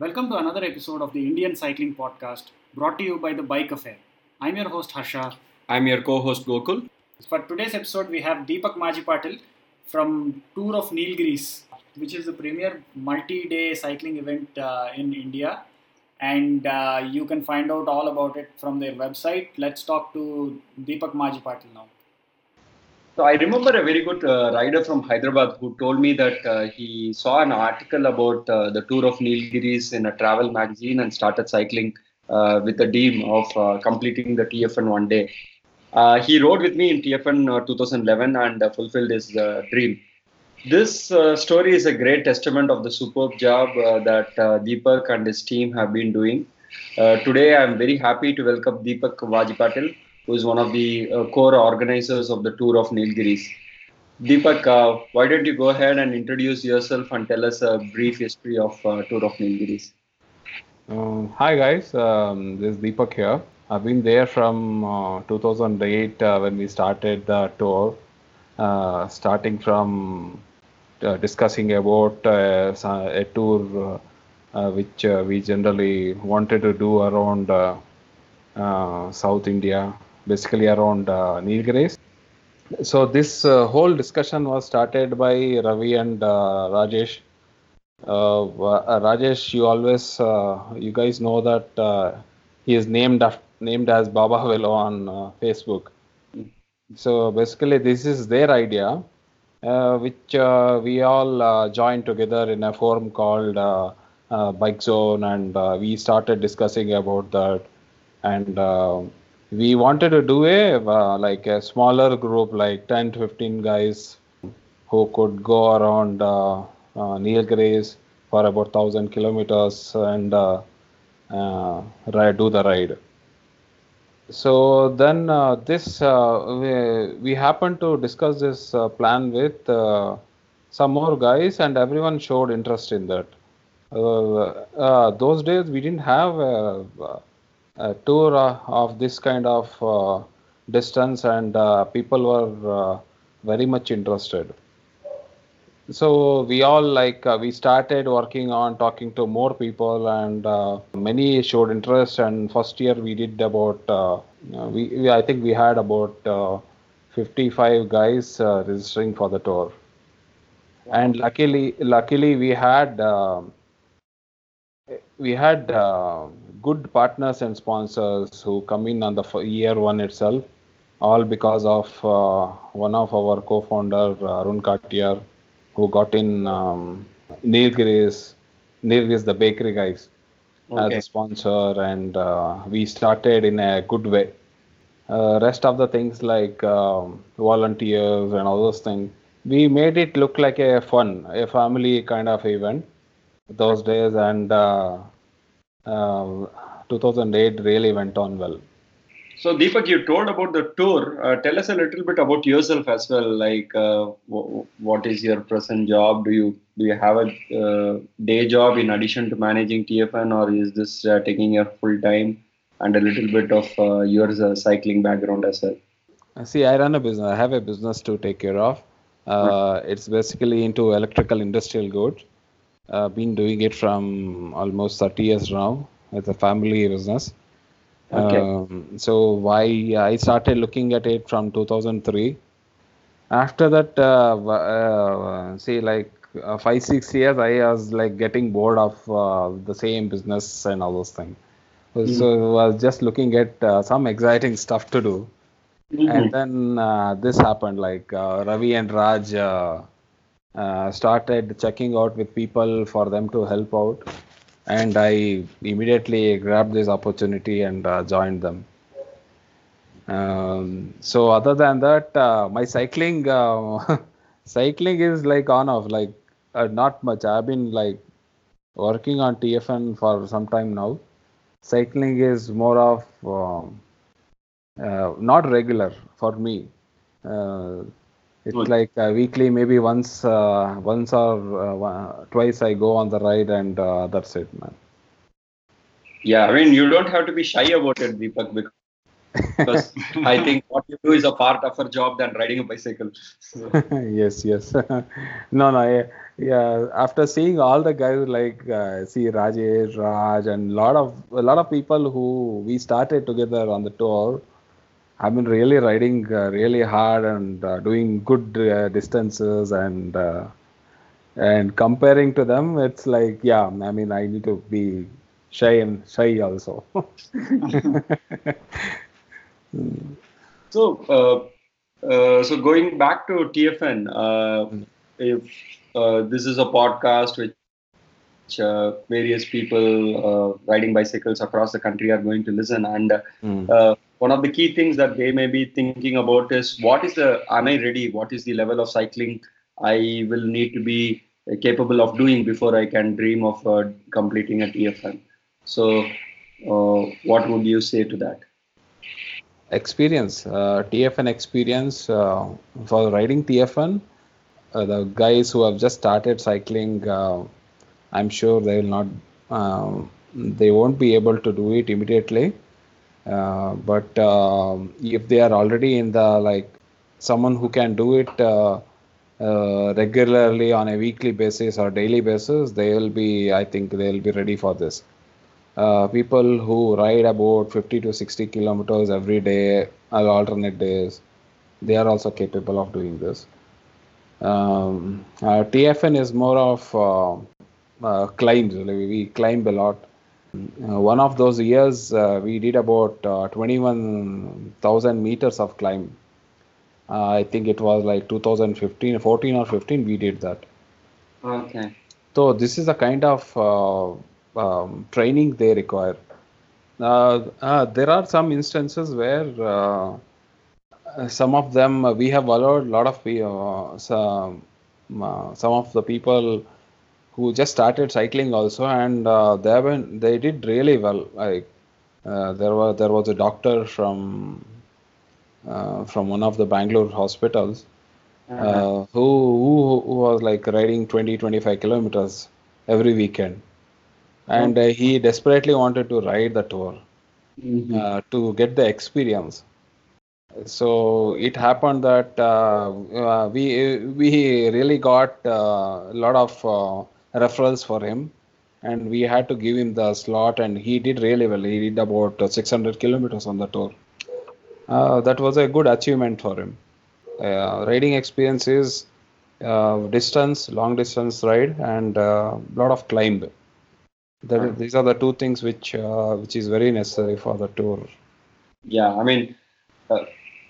Welcome to another episode of the Indian Cycling Podcast brought to you by the Bike Affair. I'm your host Harsha. I'm your co-host Gokul. For today's episode, we have Deepak Majipatil from Tour of Nilgiris, which is the premier multi-day cycling event uh, in India. And uh, you can find out all about it from their website. Let's talk to Deepak Majipatil now. So I remember a very good uh, rider from Hyderabad who told me that uh, he saw an article about uh, the tour of Nilgiris in a travel magazine and started cycling uh, with the dream of uh, completing the TFN one day. Uh, he rode with me in TFN 2011 and fulfilled his dream. This story is a great testament of the superb job that Deepak and his team have been doing. today, I am very happy to welcome Deepak Majipatil who is one of the uh, core organizers of the tour of Nilgiris. Deepak, uh, why don't you go ahead and introduce yourself and tell us a brief history of uh, tour of Nilgiris? Uh, hi guys, um, this is Deepak here. I've been there from uh, 2008 uh, when we started the tour, starting from discussing about a tour which we generally wanted to do around South India basically around uh, Nilgiris. So this uh, whole discussion was started by Ravi and uh, Rajesh. Uh, uh, Rajesh, you always, uh, you guys know that he is named named as Baba Velo on Facebook. So basically, this is their idea, which we all joined together in a forum called Bike Zone, and we started discussing about that. And we wanted to do a uh, like a smaller group like 10 to 15 guys who could go around uh, uh, Nilgiris for about 1000 kilometers and uh, uh, ride, do the ride. So then uh, this we, we happened to discuss this plan with some more guys and everyone showed interest in that. Those days we didn't have a tour uh, of this kind of uh, distance and uh, people were very much interested. So we all like uh, we started working on talking to more people and uh, many showed interest and first year we did about uh, we, we, i think we had about 55 guys registering for the tour. And luckily luckily we had we had good partners and sponsors who come in on the year one itself, all because of uh, one of our co-founder uh, Arun Katiyar, who got in um, Nilgiris, Nilgiris the bakery guys okay. as a sponsor, and uh, we started in a good way. Uh, rest of the things like um, volunteers and all those things, we made it look like a fun, a family kind of event those days, and uh, 2008 really went on well. So Deepak, you told about the tour. Uh, tell us a little bit about yourself as well. Like, uh, w- what is your present job? Do you do you have a uh, day job in addition to managing TFN, or is this uh, taking your full time? And a little bit of uh, your uh, cycling background as well. See, I run a business. I have a business to take care of. It's basically into electrical industrial goods. Uh, been doing it from almost 30 years now. It's a family business. Okay. Um, so why I started looking at it from 2003. After that, uh, uh, see, like uh, five six years, I was like getting bored of uh, the same business and all those things. Mm-hmm. So I was just looking at uh, some exciting stuff to do. Mm-hmm. And then this happened. Like Ravi and Raj uh, started checking out with people for them to help out. And i immediately grabbed this opportunity and uh, joined them. Um, so other than that uh, my cycling uh, cycling is like on off like uh, not much. I've been like working on tfn for some time now. Cycling is more of um, uh, not regular for me it's like uh, weekly, maybe once, uh, once or uh, twice I go on the ride, and uh, that's it, man. Yeah, I mean, you don't have to be shy about it, Deepak. Because because I think what you do is a far tougher job than riding a bicycle. So, yes, yes. no, no. Yeah, yeah. After seeing all the guys like uh, see Rajesh, Raj, and lot of a lot of people who we started together on the tour, have been really riding uh, really hard and uh, doing good uh, distances and uh, and comparing to them, it's like yeah. I mean, I need to be shy and shy also. so, uh, uh, so going back to TFN, if this is a podcast which uh, various people uh, riding bicycles across the country are going to listen, and Mm. uh, one of the key things that they may be thinking about is what is the am I ready? What is the level of cycling I will need to be capable of doing before I can dream of uh, completing a TFN? So, uh, what would you say to that? experience uh, tfn experience uh, for riding tfn uh, the guys who have just started cycling uh, i'm sure they will not um, they won't be able to do it immediately. Uh, but um if they are already in the like someone who can do it uh, uh, regularly on a weekly basis or daily basis they will be i think they will be ready for this. Uh, people who ride about 50 to 60 kilometers every day or alternate days they are also capable of doing this. Um, uh, tfn is more of uh, uh, climbs we climb a lot uh, one of those years uh, we did about uh, 21000 meters of climb uh, i think it was like 2015 14 or 15 we did that Okay. so this is the kind of uh, um, training they require. Uh, uh, there are some instances where some of them uh, we have allowed a lot of uh, some uh, some of the people who just started cycling also, and uh, they have been, they did really well. Like uh, there was there was a doctor from uh, from one of the Bangalore hospitals Uh-huh. uh, who, who who was like riding 20 25 kilometers every weekend and uh, he desperately wanted to ride the tour uh, to get the experience so it happened that uh, uh, we we really got uh, a lot of uh, referrals for him and we had to give him the slot and he did really well. He did about uh, 600 kilometers on the tour. Uh, that was a good achievement for him. Uh, riding experience is uh, distance long distance ride and a uh, lot of climb. That these are the two things which uh, which is very necessary for the tour. Yeah, I mean, uh,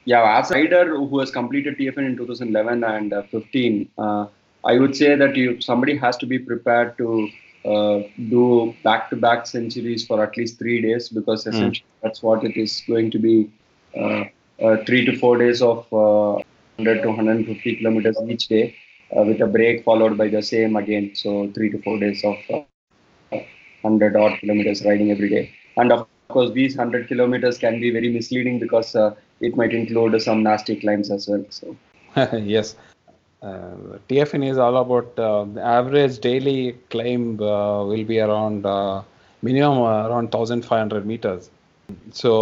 yeah, as a rider who has completed TFN in 2011 and uh, 15, uh, I would say that you somebody has to be prepared to uh, do back-to-back centuries for at least three days because essentially that's what it is going to be. Uh, uh, three to four days of uh, 100 to 150 kilometers each day, uh, with a break followed by the same again. So three to four days of uh, 100 odd kilometers riding every day. And of course, these 100 kilometers can be very misleading because uh, it might include some nasty climbs as well. So, yes uh, tfn is all about uh, the average daily climb uh, will be around uh, minimum around 1500 meters so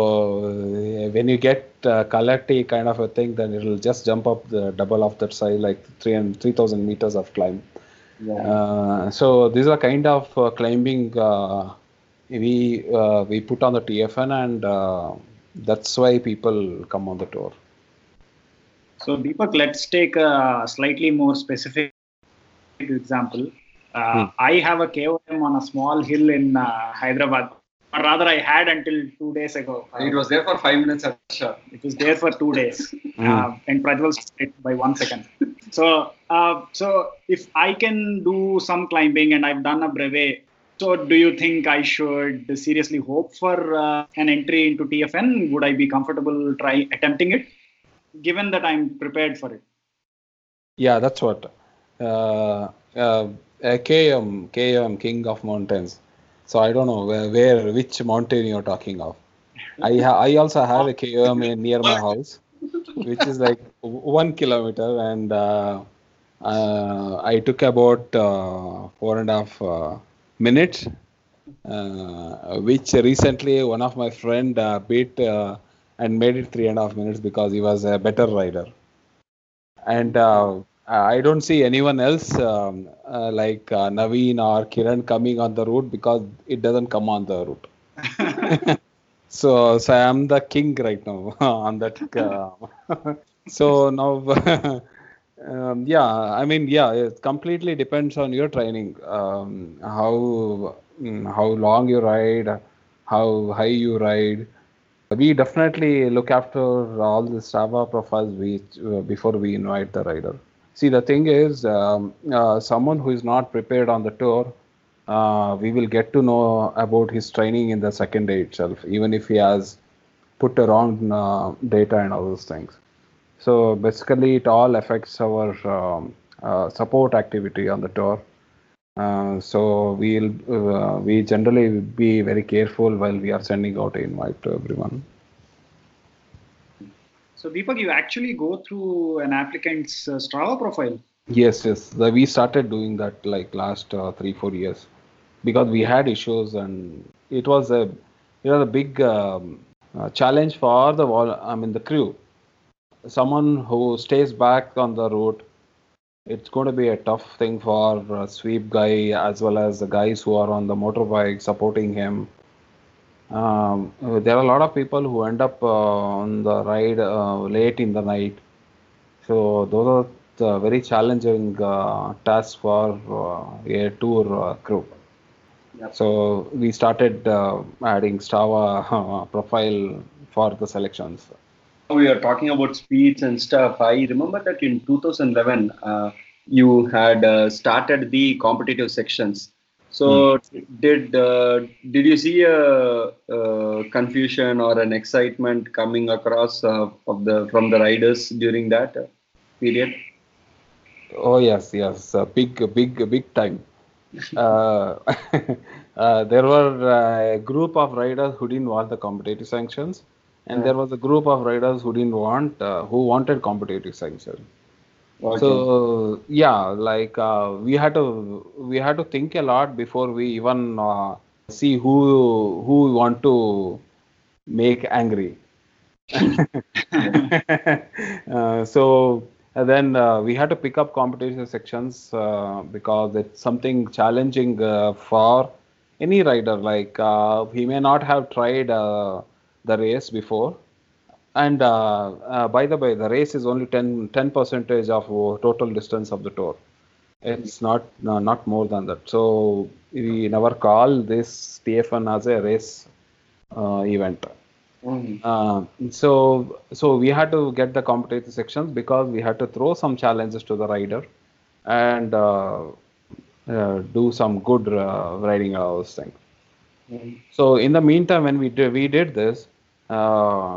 uh, when you get uh, Kalati kind of a thing then it will just jump up the double of that size like 3 and 3000 meters of climb yeah. uh, so these are kind of uh, climbing uh, we uh, we put on the TFN and uh, that's why people come on the tour. So, Deepak, let's take a slightly more specific example. Uh, I have a KOM on a small hill in uh, Hyderabad, or rather, I had until two days ago. Uh, it was there for five minutes. Aksha. it was there for two days, uh, and Prajwal it by one second. So, uh, so if I can do some climbing and I've done a brevet, so do you think I should seriously hope for uh, an entry into TFN? Would I be comfortable try attempting it, given that I'm prepared for it? Yeah, that's what. Uh, uh, KM, KM, King of Mountains. So I don't know where, where which mountain you're talking of. I ha- I also have a KM near my house, which is like one kilometer, and uh, uh, I took about uh, four and a half uh, minutes, uh, which recently one of my friend uh, beat uh, and made it three and a half minutes because he was a better rider. And uh, I don't see anyone else um, uh, like uh, Naveen or Kiran coming on the route because it doesn't come on the route. so, so I'm the king right now on that. Uh, so now. Um, yeah, I mean, yeah, it completely depends on your training. Um, how mm, how long you ride, how high you ride. We definitely look after all the Strava profiles we, uh, before we invite the rider. See, the thing is, um, uh, someone who is not prepared on the tour, uh, we will get to know about his training in the second day itself, even if he has put wrong uh, data and all those things. So basically, it all affects our um, uh, support activity on the tour. Uh, so we'll uh, we generally be very careful while we are sending out an invite to everyone. So Deepak, you actually go through an applicant's uh, Strava profile. Yes, yes. The, we started doing that like last uh, three four years because we had issues and it was a it was a big um, uh, challenge for the I mean the crew someone who stays back on the route, it's going to be a tough thing for a sweep guy as well as the guys who are on the motorbike supporting him. Um, there are a lot of people who end up uh, on the ride uh, late in the night. So those are the very challenging uh, tasks for uh, a tour uh, crew. Yep. So we started uh, adding Strava profile for the selections we are talking about speeds and stuff, I remember that in 2011, uh, you had uh, started the competitive sections. So mm. did uh, did you see a, a, confusion or an excitement coming across uh, of the from the riders during that period? Oh yes, yes, big, big, big time. Uh, uh, there were a group of riders who didn't want the competitive sanctions and yeah. there was a group of riders who didn't want uh, who wanted competitive sanction okay. so yeah like uh, we had to we had to think a lot before we even uh, see who who we want to make angry uh, so then uh, we had to pick up competition sections uh, because it's something challenging for any rider like he may not have tried the race before. And uh, uh, by the way the race is only 10 10 percentage of total distance of the tour. It's not no, not more than that. So we never call this tfn as a race uh, event. Mm-hmm. so so we had to get the competitive sections because we had to throw some challenges to the rider and uh, uh, do some good riding all those things mm-hmm. so in the meantime when we did, we did this uh,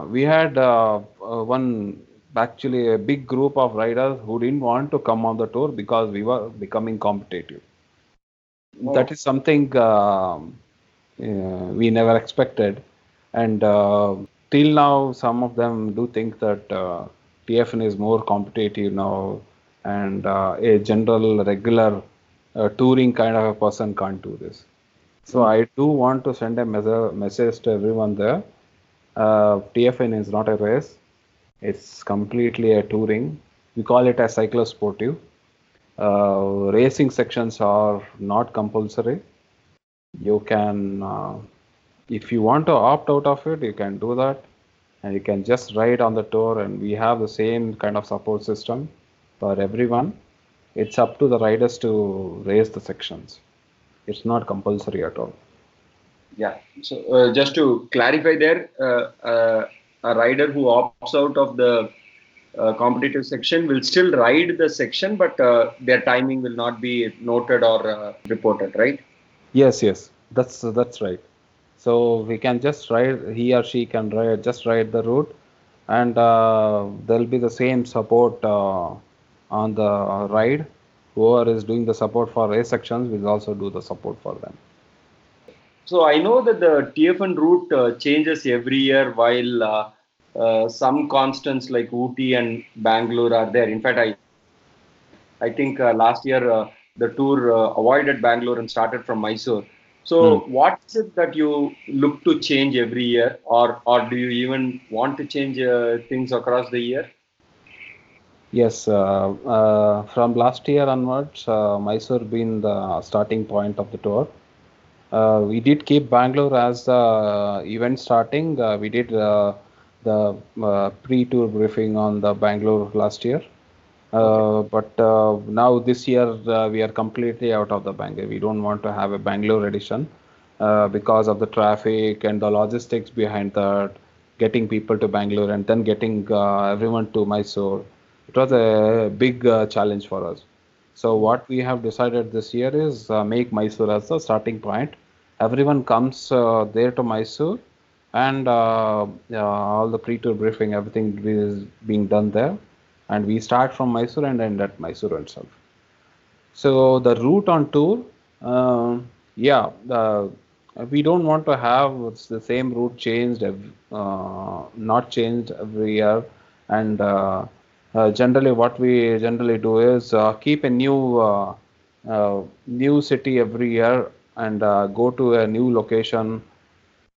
we had uh, uh, one actually a big group of riders who didn't want to come on the tour because we were becoming competitive. Wow. That is something uh, we never expected, and uh, till now, some of them do think that uh, TFN is more competitive now, and a general regular touring kind of a person can't do this. So mm. I do want to send a message to everyone there uh, TFN is not a race. It's completely a touring. We call it a cyclosportive. Uh, racing sections are not compulsory. You can, uh, if you want to opt out of it, you can do that. And you can just ride on the tour, and we have the same kind of support system for everyone. It's up to the riders to race the sections. It's not compulsory at all. Yeah. So uh, just to clarify there, uh, uh, a rider who opts out of the uh, competitive section will still ride the section, but uh, their timing will not be noted or uh, reported, right? Yes, yes, that's that's right. So we can just ride. He or she can ride just ride the route, and there'll be the same support on the ride. Whoever is doing the support for race sections will also do the support for them. So I know that the TFN route uh, changes every year while uh, uh, some constants like Ooty and Bangalore are there. In fact, I I think uh, last year uh, the tour uh, avoided Bangalore and started from Mysore. So, what is it that you look to change every year, or or do you even want to change uh, things across the year? Yes, uh, uh, from last year onwards, uh, Mysore been the starting point of the tour. Uh, we did keep Bangalore as the event starting. Uh, we did uh, the uh, pre-tour briefing on the Bangalore last year. Uh, but uh, now this year uh, we are completely out of the Bangalore. We don't want to have a Bangalore edition uh, because of the traffic and the logistics behind that, getting people to Bangalore and then getting uh, everyone to Mysore. It was a big uh, challenge for us. So what we have decided this year is uh, make Mysore as the starting point. Everyone comes uh, there to Mysore, and uh, uh, all the pre-tour briefing, everything is being done there, and we start from Mysore and end at Mysore itself. So the route on tour, uh, yeah, we don't want to have the same route changed, uh, not changed every year, and uh, generally what we generally do is uh, keep a new uh, uh, new city every year and uh, go to a new location.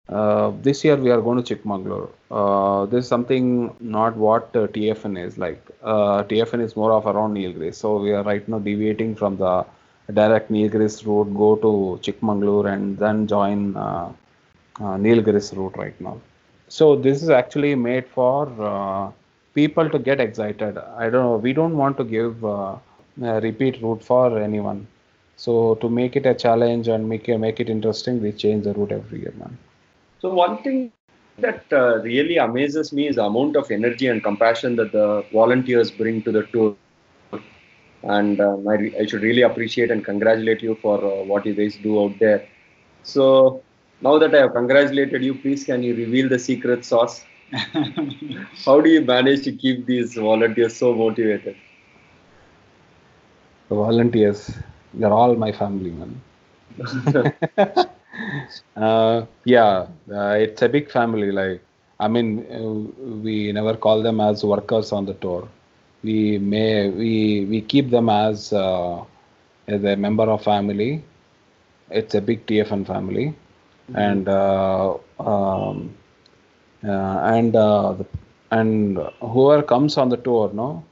Uh, this year we are going to Chikmagalur. Uh, this is something not what uh, TFN is like. Uh, TFN is more of around Nilgiris, so we are right now deviating from the direct Nilgiris route, go to Chikmagalur and then join uh, uh, Nilgiris route right now. So this is actually made for uh, people to get excited. I don't know. We don't want to give uh, a repeat route for anyone. So to make it a challenge and make it, make it interesting, we change the route every year, man. So one thing that uh, really amazes me is the amount of energy and compassion that the volunteers bring to the tour. And I, re- I should really appreciate and congratulate you for uh, what you guys do out there. So now that I have congratulated you, please can you reveal the secret sauce? How do you manage to keep these volunteers so motivated? The volunteers, they're all my family, man. uh, yeah, uh, it's a big family. Like, I mean, uh, we never call them as workers on the tour. We may we we keep them as uh, as a member of family. It's a big TFN family, and uh, um, and uh, the, and whoever comes on the tour, no,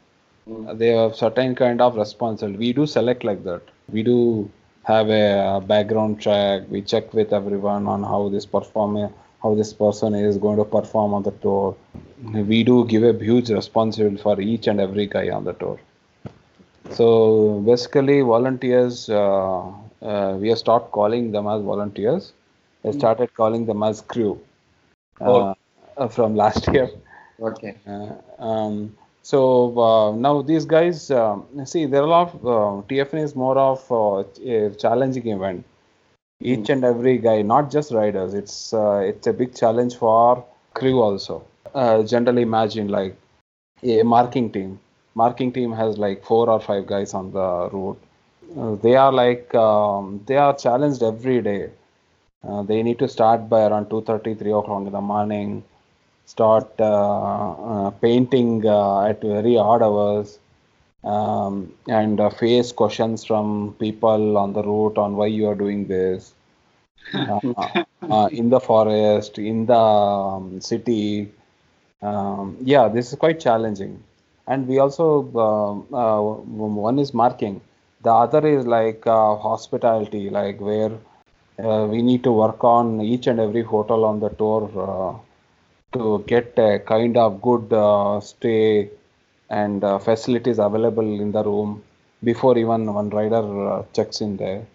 they have certain kind of responsibility. We do select like that. We do have a background check. We check with everyone on how this perform, how this person is going to perform on the tour. We do give a huge responsibility for each and every guy on the tour. So basically, volunteers, uh, uh, we have stopped calling them as volunteers. I started calling them as crew uh, from last year. Okay. Uh, um, so uh, now these guys, um, see, there are a lot of uh, TFN is more of uh, a challenging event. Each and every guy, not just riders. It's uh, it's a big challenge for crew also. Uh, generally, imagine like a marking team. Marking team has like four or five guys on the route. Uh, they are like um, they are challenged every day. Uh, they need to start by around 2:30, 3 o'clock in the morning start uh, uh, painting uh, at very odd hours um, and uh, face questions from people on the route on why you are doing this. In the forest in the um, city. Um, yeah this is quite challenging. And we also um, uh, one is marking. The other is like uh, hospitality like where uh, we need to work on each and every hotel on the tour uh, to get a kind of good uh, stay and uh, facilities available in the room before even one rider uh, checks in there.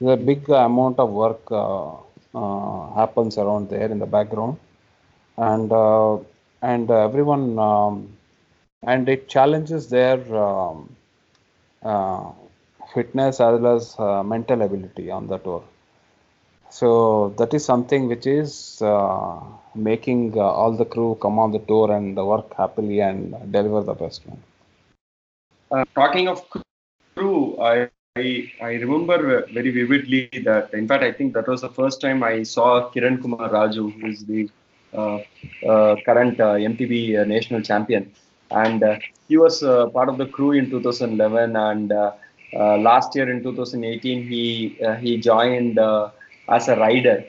There's a big amount of work uh, uh, happens around there in the background, and uh, and everyone um, and it challenges their um, fitness as well as mental ability on the tour. So that is something which is uh, making uh, all the crew come on the tour and work happily and deliver the best one. Uh, talking of crew, I, I I remember very vividly that. In fact, I think that was the first time I saw Kiran Kumar Raju, who is the uh, uh, current uh, MTB national champion, and he was part of the crew in 2011. And last year in 2018, he he joined as a rider.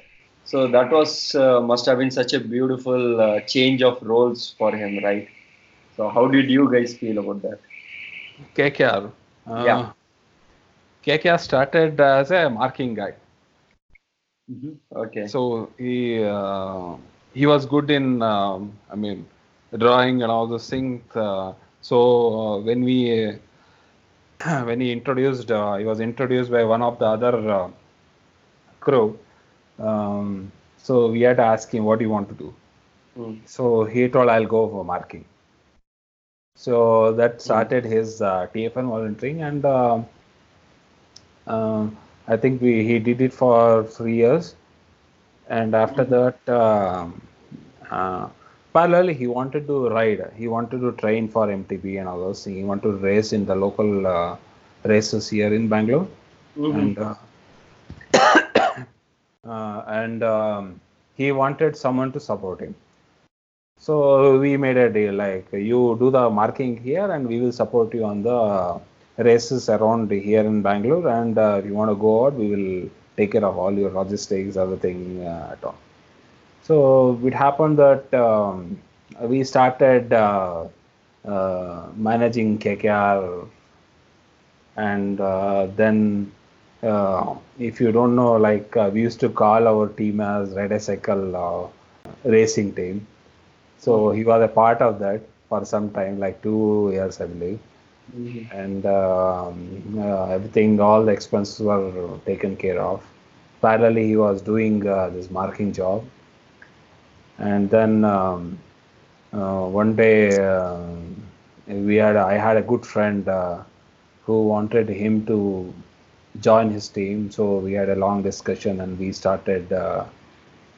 So that was uh, must have been such a beautiful uh, change of roles for him, right? So how did you guys feel about that? KKR. Uh, Yeah. KKR started as a marking guy. Okay. So he uh, he was good in um, I mean drawing and all those things. Uh, so uh, when we when he introduced uh, he was introduced by one of the other crew. Um, so we had to ask him what do you want to do. Mm. So he told I'll go for marking. So that started his uh, TFN volunteering and. Uh, uh, I think we he did it for three years, and after that, um uh, parallelly he wanted to ride. He wanted to train for MTB and all those things. He wanted to race in the local uh, races here in Bangalore, Mhm. and uh, and um, he wanted someone to support him. So we made a deal like you do the marking here, and we will support you on the races around here in Bangalore. And uh, if you want to go out, we will take care of all your logistics, everything uh, at all. So it happened that um, we started uh, uh, managing KKR, and uh, then uh, if you don't know, like uh, we used to call our team as Red Cycle uh, Racing Team. So he was a part of that for some time, like two years, I believe Mhm. and um, uh, everything, all the expenses were taken care of. Parallelly, he was doing uh, this marking job, and then um, uh, one day uh, we had I had a good friend uh, who wanted him to join his team, so we had a long discussion, and we started. Uh,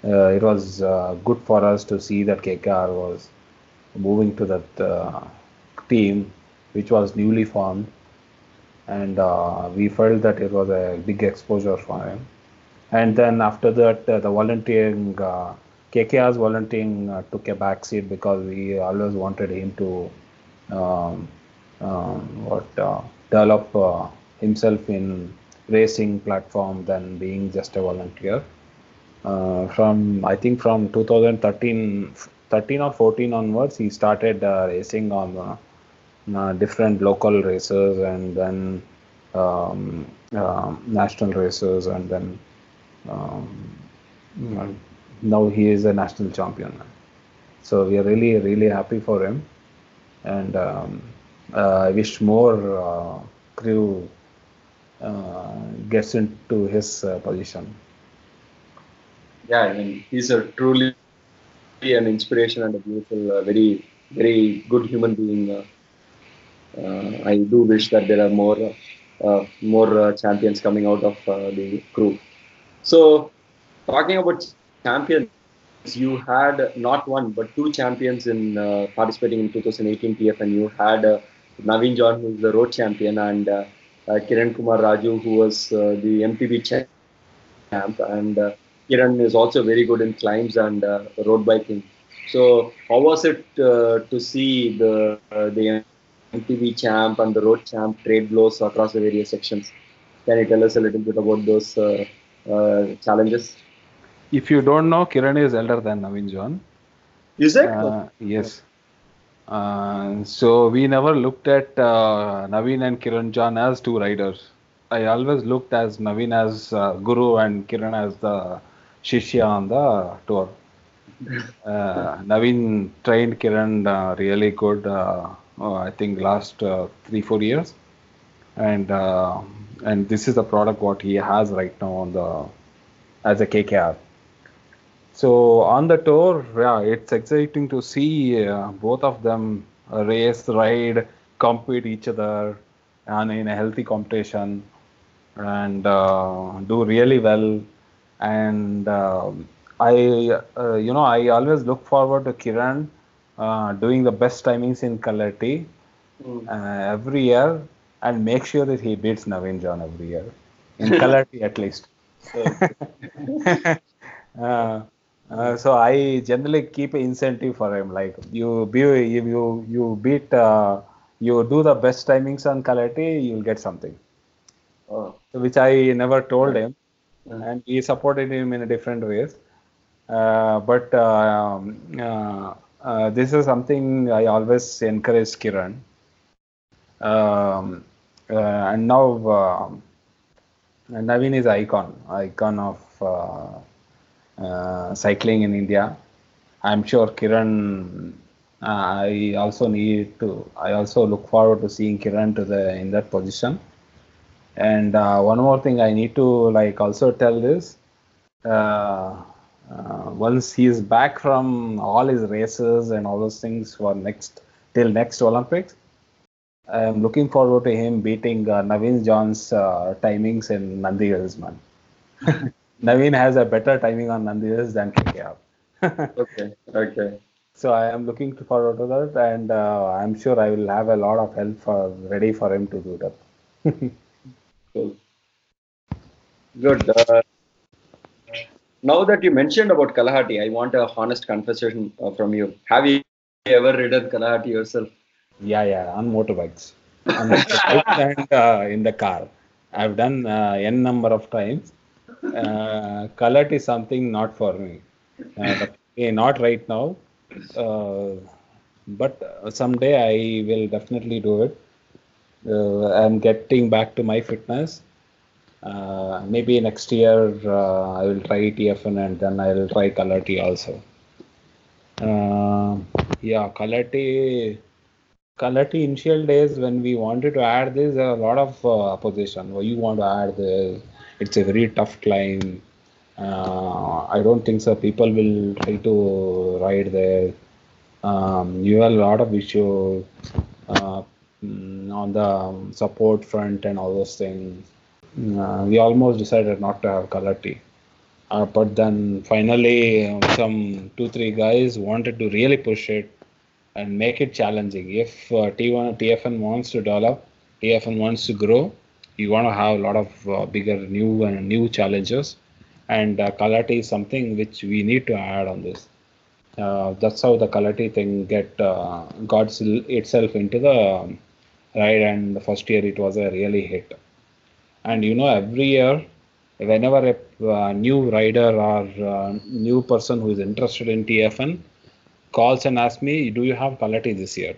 uh, it was uh, good for us to see that KKR was moving to that team which was newly formed and we felt that it was a big exposure for him and then after that the volunteering KKR's volunteering uh, took a backseat because we always wanted him to um, um, what uh, develop uh, himself in racing platform than being just a volunteer. Uh, from I think from 2013 13 or 14 onwards he started uh, racing on uh, different local races and then um, um national races and then um, mm, now he is a national champion. So we are really really happy for him. And um, uh, I wish more uh, crew gets into his uh, position Yeah, I mean, he's a truly an inspiration and a beautiful, uh, very, very good human being. Uh, uh, I do wish that there are more, uh, more uh, champions coming out of uh, the crew. So, talking about champions, you had not one but two champions in uh, participating in 2018 TFN. You had uh, Naveen John, who is the road champion, and uh, uh, Kiran Kumar Raju, who was uh, the MTB champ, and uh, Kiran is also very good in climbs and uh, road biking. So, how was it uh, to see the uh, the MTB champ and the road champ trade blows across the various sections? Can you tell us a little bit about those uh, uh, challenges? if you don't know Kiran is elder than Naveen John Is it? Uh, yes. Uh, so we never looked at uh, Naveen and Kiran John as two riders. I always looked as Naveen as uh, guru and Kiran as the shishya on the tour. Uh, Naveen trained Kiran uh, really good. Uh, oh, I think last three four years, and and this is the product what he has right now on the as a KKR. So on the tour, yeah, it's exciting to see uh, both of them uh, race, ride, compete each other, and in a healthy competition, and uh, do really well. And um I, uh, you know, I always look forward to Kiran uh, doing the best timings in T Mm. uh, every year, and make sure that he beats Naveen John every year in T at least. uh, uh, so I generally keep an incentive for him. Like you, be, you, you, you beat, uh, you do the best timings on Kalati, you'll get something. Oh. Which I never told him. and we supported him in a different ways. Uh, but um, uh, uh, this is something I always encourage Kiran. Um, uh, and now um, Naveen is icon, icon of uh, uh, cycling in India. I'm sure Kiran. I also need to. I also look forward to seeing Kiran to the in that position. And one more thing I need to like also tell is uh, once he is back from all his races and all those things for next till next Olympics, I am looking forward to him beating uh, Naveen John's uh, timings in Nandi Hills, man. Naveen has a better timing on Nandi Hills than KKR. okay, okay. So I am looking forward to that, and uh, I'm sure I will have a lot of help for ready for him to do that. cool. Good. Uh, now that you mentioned about Kalahati, I want a honest confession uh, from you. Have you ever ridden Kalahati yourself? Yeah, yeah, on motorbikes. On motorbikes and uh, in the car. I've done uh, n number of times. Uh, Kalahati is something not for me. Uh, not right now. Uh, but someday I will definitely do it. Uh, I'm getting back to my fitness. Uh, maybe next year I will try TFN and then I will try Kalahati also. yeah, Kalahati Kalahati initial days when we wanted to add this, a lot of uh, opposition. Well, you want to add this? It's a very tough climb. Uh, I don't think so. People will try to ride there. Um, you have a lot of issues uh, on the support front and all those things. Uh, we almost decided not to have Kalahati. Uh, but then finally, some two, three guys wanted to really push it and make it challenging. If uh, T1, TFN wants to develop, TFN wants to grow, you want to have a lot of uh, bigger new and new challenges. And uh, is something which we need to add on this. Uh, that's how the Kalahati thing get uh, got itself into the um, ride. And the first year it was a really hit. And you know, every year, whenever a uh, new rider or uh, new person who is interested in TFN calls and asks me, "Do you have Kalahati this year?"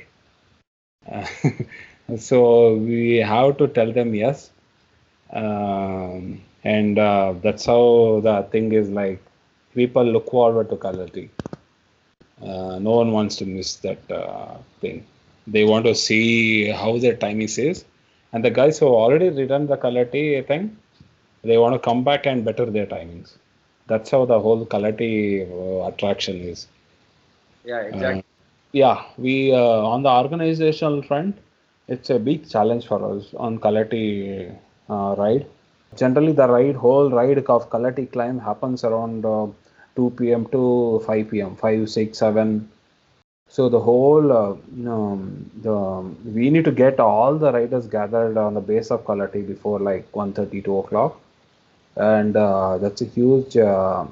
Uh, so we have to tell them yes, um, and uh, that's how the thing is. Like people look forward to Kalahati. Uh, no one wants to miss that uh, thing. They want to see how their timing is, and the guys who have already ridden the Kalahati thing, they want to come back and better their timings. That's how the whole Kalahati uh, attraction is. Yeah, exactly. Uh, yeah, we uh, on the organizational front, it's a big challenge for us on uh, ride. Generally, the ride whole ride of Kalahati climb happens around 2 p.m. to 5 p.m. 5, 6, 7. So the whole uh, um, the we need to get all the riders gathered on the base of Kalahati before like 1:30, 2 o'clock, and uh, that's a huge uh,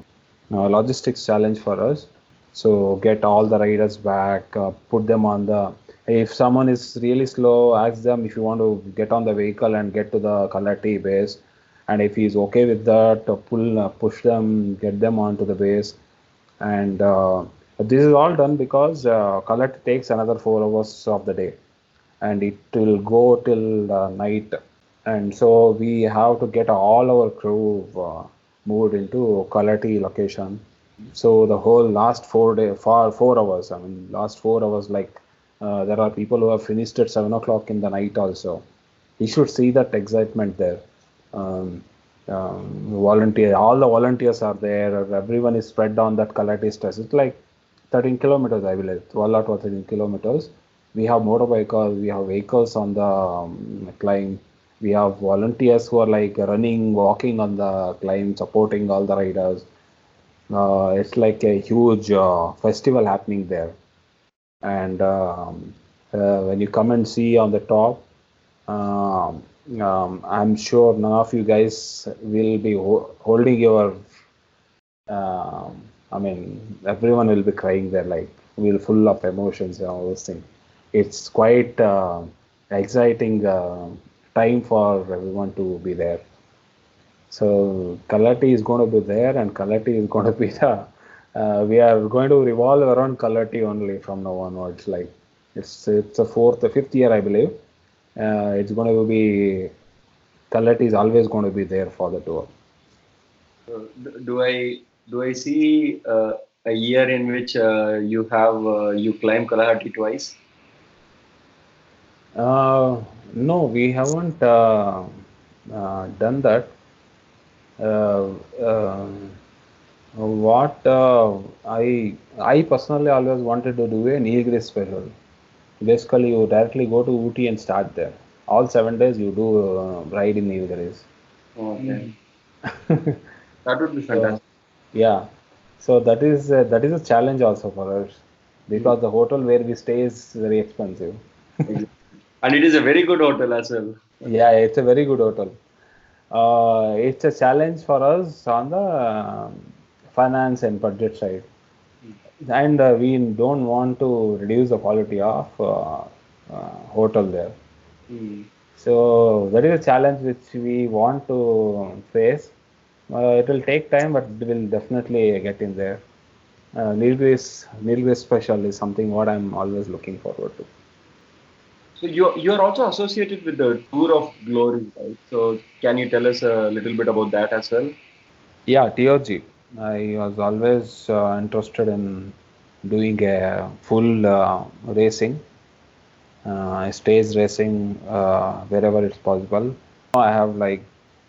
logistics challenge for us so get all the riders back uh, put them on the if someone is really slow ask them if you want to get on the vehicle and get to the Kalahati base. And if he's okay with that uh, pull uh, push them get them onto the base. And uh, this is all done because uh, takes another four hours of the day. And it will go till night. And so we have to get all our crew uh, moved into Kalahati location. So the whole last four day far four hours i mean last four hours like uh, there are people who have finished at seven o'clock in the night also. You should see that excitement there. Um, um, volunteer all the volunteers are there everyone is spread on that Kalahati stress it's like 13 kilometers i believe. 12 or 13 kilometers. We have motorbikes we have vehicles on the um, climb. We have volunteers who are like running walking on the climb supporting all the riders. Uh, it's like a huge uh, festival happening there. And um, uh, when you come and see on the top, um, um, I'm sure none of you guys will be ho- holding your. Um, I mean, everyone will be crying there, like will full of emotions and all those things. It's quite uh, exciting uh, time for everyone to be there. So Kalati is going to be there, and Kalati is going to be the. Uh, we are going to revolve around Kalati only from now onwards. Like it's it's a fourth, the fifth year, I believe. Uh, it's going to be Kalati is always going to be there for the tour. Do I do I see uh, a year in which uh, you have uh, you climb Kalahati twice? Uh, no, we haven't uh, uh, done that. Uh, uh, what uh, I I personally always wanted to do a Nilgiris special. Basically, you directly go to Ooty and start there. All seven days you do uh, ride in Nilgiris. Okay, that would be fantastic. Yeah, so that is uh, that is a challenge also for us because the hotel where we stay is very expensive. and it is a very good hotel as well. Yeah, it's a very good hotel. Uh, it's a challenge for us on the um, finance and budget side, and uh, we don't want to reduce the quality of uh, uh, hotel there. Hmm. So that is a challenge which we want to face. Uh, it will take time, but we will definitely get in there. Uh, Nilgiris, Nilgiris special is something what I'm always looking forward to. So you you are also associated with the Tour of Glory, right? So can you tell us a little bit about that as well? Yeah, TOG. I was always uh, interested in doing a full uh, racing, uh, stage racing uh, wherever it's possible. I have like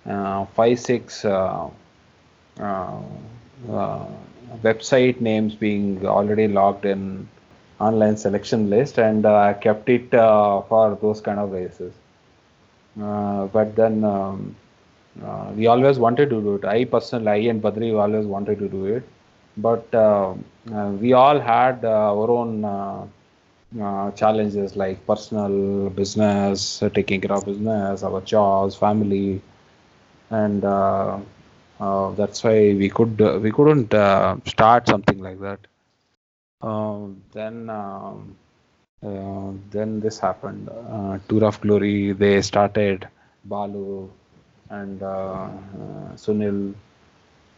uh, five, six uh, website names being already logged in online selection list, and I kept it for those kind of races. But then um, uh, we always wanted to do it. I personally, I and Badri always wanted to do it, but uh, uh, we all had uh, our own uh, uh, challenges like personal business, taking care of business, our jobs, family, and that's why we could we couldn't start something like that. Um, then um, then this happened. Tour of Glory. They started Balu and uh, uh, Sunil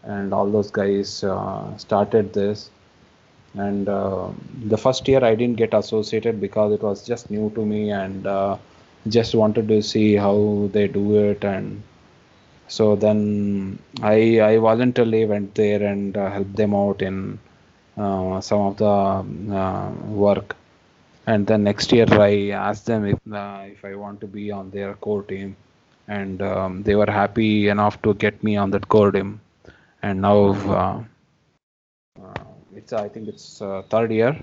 and all those guys uh, started this. And the first year I didn't get associated because it was just new to me and just wanted to see how they do it. And so then I I voluntarily went there and uh, helped them out in uh, some of the uh, work. And then next year I asked them if if I want to be on their core team, and um, they were happy enough to get me on that core team. And now uh, uh, it's I think it's uh, third year.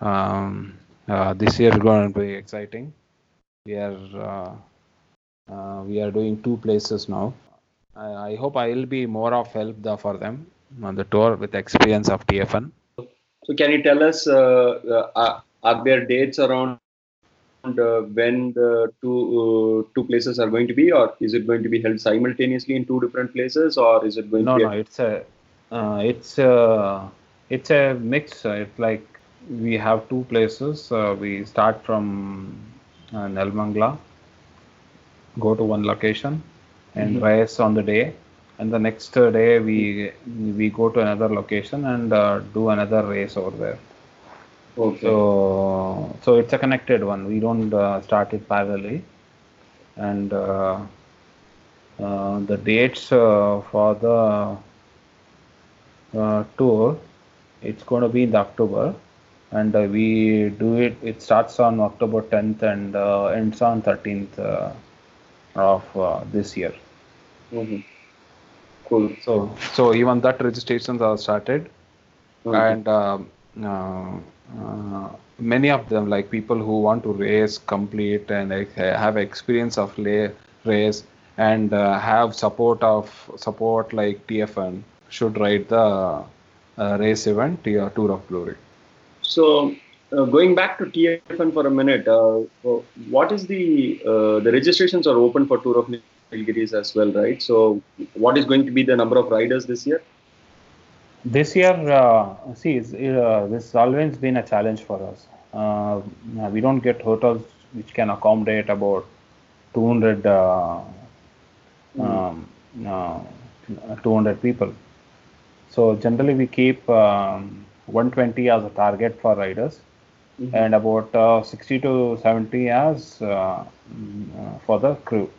Um, this year is going to be exciting. We are we are doing two places now. I, I hope I will be more of help for them on the tour with experience of TFN. So can you tell us uh, uh, are, there dates around when the two uh, two places are going to be, or is it going to be held simultaneously in two different places, or is it going No, to be? no, it's a uh, it's a it's a mix. Uh, It's like we have two places. Uh, we start from uh, Nelmangla, go to one location, and Mhm. race on the day. And the next uh, day we we go to another location and uh, do another race over there. Okay. So so it's a connected one. We don't uh, start it parallelly, and uh, uh, the dates uh, for the uh, tour it's going to be in the October, and uh, we do it. It starts on October 10th and uh, ends on 13th uh, of uh, this year. Mhm. Cool. So so even that registrations are started Mhm. and um, many of them like people who want to race complete and have experience of la- race and uh, have support of support like tfn should ride the uh, race event tour of glory So, uh, going back to TFN for a minute, uh, uh, what is the uh, the registrations are open for Tour of Nilgiris as well, right? So, what is going to be the number of riders this year? This year uh, see uh, this has always been a challenge for us uh, we don't get hotels which can accommodate about 200 uh, um, uh, 200 people. So generally we keep um, 120 as a target for riders mm-hmm. and about uh, 60 to 70 as uh, mm, for the crew.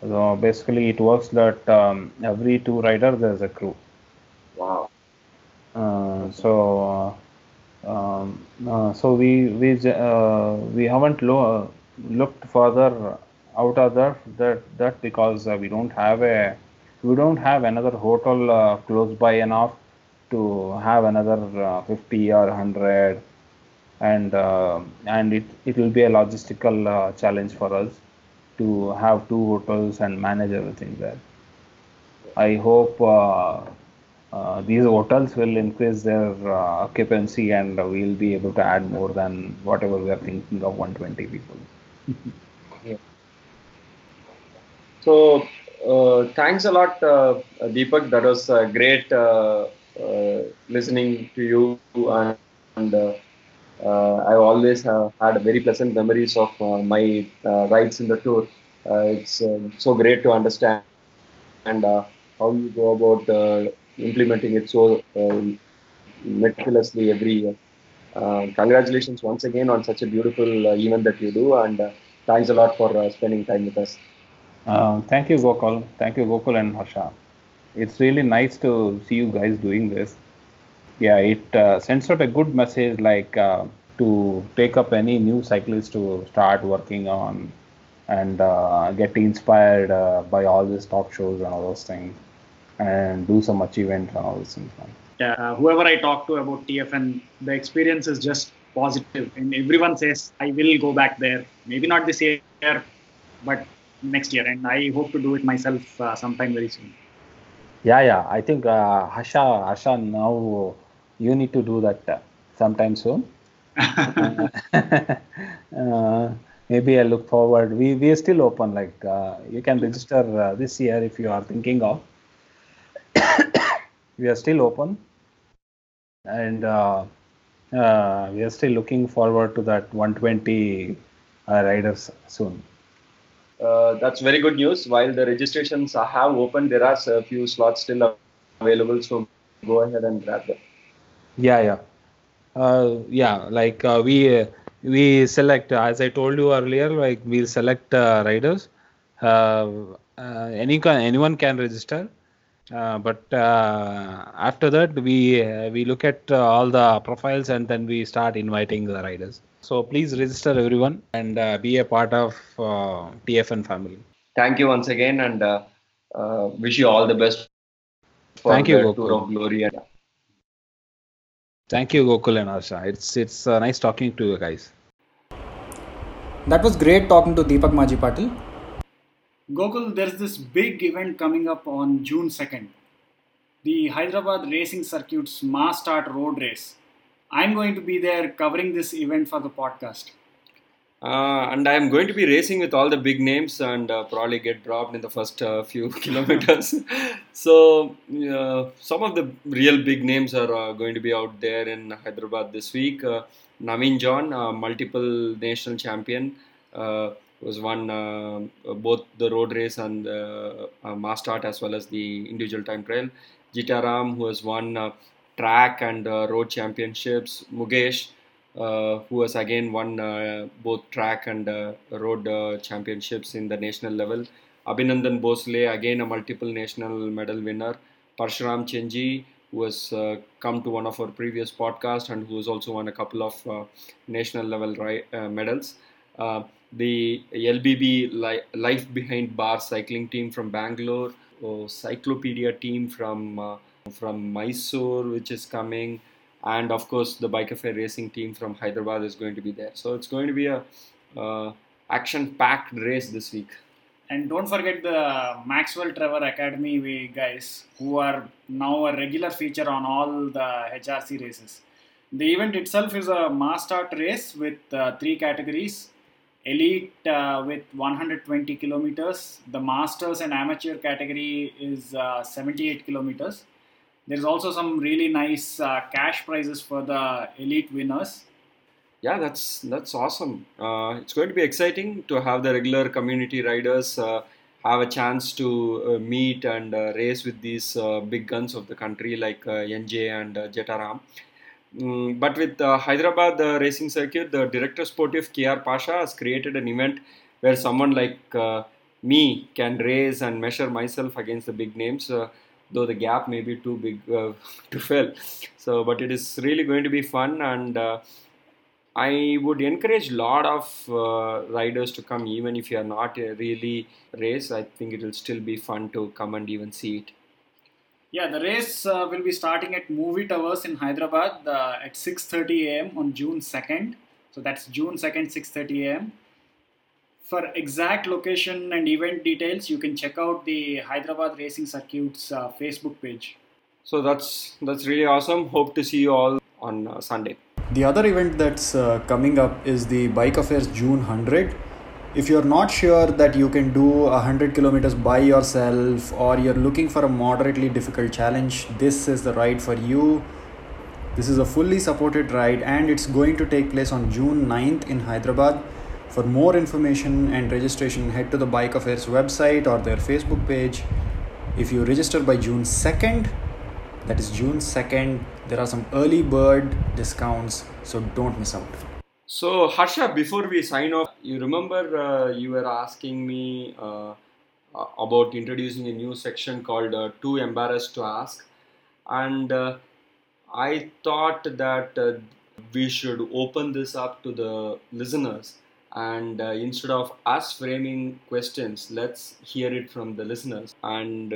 So basically it works that um, every two riders there's a crew. Wow. Uh, so uh, um, uh, so we we uh, we haven't lo- looked further out of that that, that because we don't have a we don't have another hotel close by enough to have another 50 or 100 and uh, and it, it will be a logistical uh, challenge for us to have two hotels and manage everything there. I hope uh, uh these hotels will increase their uh, occupancy and we'll be able to add more than whatever we are thinking of 120 people. yeah. So uh, thanks a lot, Deepak. That was great listening to you and. uh, I always have had very pleasant memories of uh, my uh, rides in the tour. it's so great to understand and how you go about implementing it so meticulously every year. Uh, congratulations once again on such a beautiful uh, event that you do, and uh, thanks a lot for spending time with us. thank you, Gokul. Thank you, Gokul and Harsha. It's really nice to see you guys doing this yeah, it uh, sends out a good message like uh, to take up any new cyclist to start working on and uh, get inspired uh, by all these talk shows and all those things and do some achievements and all those things. Yeah, uh, whoever I talk to about TFN, the experience is just positive, and everyone says I will go back there. Maybe not this year, but next year, and I hope to do it myself uh, sometime very soon. Yeah, yeah. I think uh, Harsha, Harsha now you need to do that uh, sometime soon. uh, maybe I look forward. We we are still open. Like uh, you can register uh, this year if you are thinking of. We are still open, and uh, uh, we are still looking forward to that 120 riders soon. that's very good news. While the registrations have opened, there are a few slots still available. So go ahead and grab them. Yeah, yeah, uh, yeah. Like uh, we uh, we select as I told you earlier. Like we'll select uh, riders. Uh, uh, any anyone can register. Uh, but uh, after that, we uh, we look at all the profiles and then we start inviting the riders. So please register everyone and be a part of TFN family. Thank you once again and wish you all the best for Thank you, tour of glory. And, Thank you, Gokul and Harsha. It's it's uh, nice talking to you guys. That was great talking to Deepak Majipatil. Gokul, there's this big event coming up on June 2nd. The Hyderabad Racing Circuit's Mass Start Road Race. I'm going to be there covering this event for the podcast. Uh, and I'm going to be racing with all the big names and uh, probably get dropped in the first uh, few kilometers. so, some of the real big names are uh, going to be out there in Hyderabad this week. Uh, Naveen John, multiple national champion, uh, was won both the road race and the mass start as well as the individual time trial. Jitaram, who has won track and road championships. Mugesh, uh, who has again won uh, both track and uh, road championships in the national level. Abhinandan Bhosle, again a multiple national medal winner. Parshuram Chenji, who has uh, come to one of our previous podcasts and who has also won a couple of uh, national level ri- uh, medals. The LBB li- Life Behind Bar cycling team from Bangalore, oh, Cyclopedia team from from Mysore, which is coming and of course the Bike Affair racing team from Hyderabad is going to be there. So it's going to be a uh, action-packed race this week. And don't forget the Maxwell Trevor Academy guys who are now a regular feature on all the HRC races. The event itself is a mass start race with uh, three categories elite uh, with 120 kilometers, the masters and amateur category is uh, 78 kilometers there's also some really nice uh, cash prizes for the elite winners. Yeah, that's that's awesome. Uh, it's going to be exciting to have the regular community riders uh, have a chance to uh, meet and race with these big guns of the country like NJ and Jetaram. Mm, but with uh, Hyderabad uh, racing circuit, the director sportive KR Pasha has created an event where someone like uh, me can race and measure myself against the big names. Uh, though the gap may be too big uh, to fill. So, but it is really going to be fun, and uh, I would encourage a lot of riders to come, even if you are not really race. I think it will still be fun to come and even see it. Yeah, the race uh, will be starting at Movie Towers in Hyderabad uh, at 6:30 a.m. on June 2nd. So that's June 2nd, 6:30 a.m. For exact location and event details, you can check out the Hyderabad Racing Circuit's uh, Facebook page. So that's that's really awesome. Hope to see you all on uh, Sunday. The other event that's uh, coming up is the Bike Affairs June 100. If you're not sure that you can do 100 kilometers by yourself or you're looking for a moderately difficult challenge, this is the ride for you. This is a fully supported ride and it's going to take place on June 9th in Hyderabad. For more information and registration, head to the Bike Affairs website or their Facebook page. If you register by June 2nd, that is June 2nd, there are some early bird discounts, so don't miss out. So Harsha, before we sign off, you remember uh, you were asking me uh, uh, about introducing a new section called uh, "Too Embarrassed to Ask," and uh, I thought that uh, we should open this up to the listeners. And instead of us framing questions, let's hear it from the listeners, and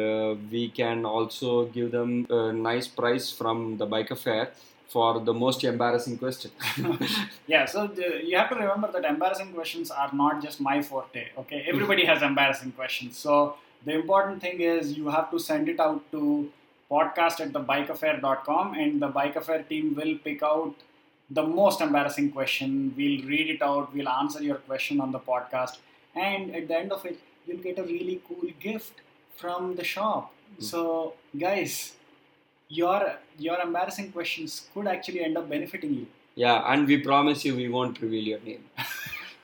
we can also give them a nice prize from the bike affair for the most embarrassing question. yeah, so the, you have to remember that embarrassing questions are not just my forte. Okay, everybody has embarrassing questions. So the important thing is you have to send it out to podcast at thebikeaffair.com and the bike affair team will pick out the most embarrassing question. We'll read it out, we'll answer your question on the podcast, and at the end of it, you'll get a really cool gift from the shop. Hmm. So, guys, your your embarrassing questions could actually end up benefiting you. Yeah, and we promise you we won't reveal your name.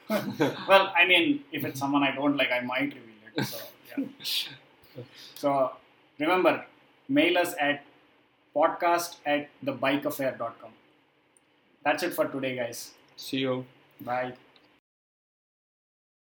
well, I mean, if it's someone I don't like, I might reveal it. So, yeah. so remember, mail us at podcast at thebikeaffair.com. That's it for today, guys. See you. Bye.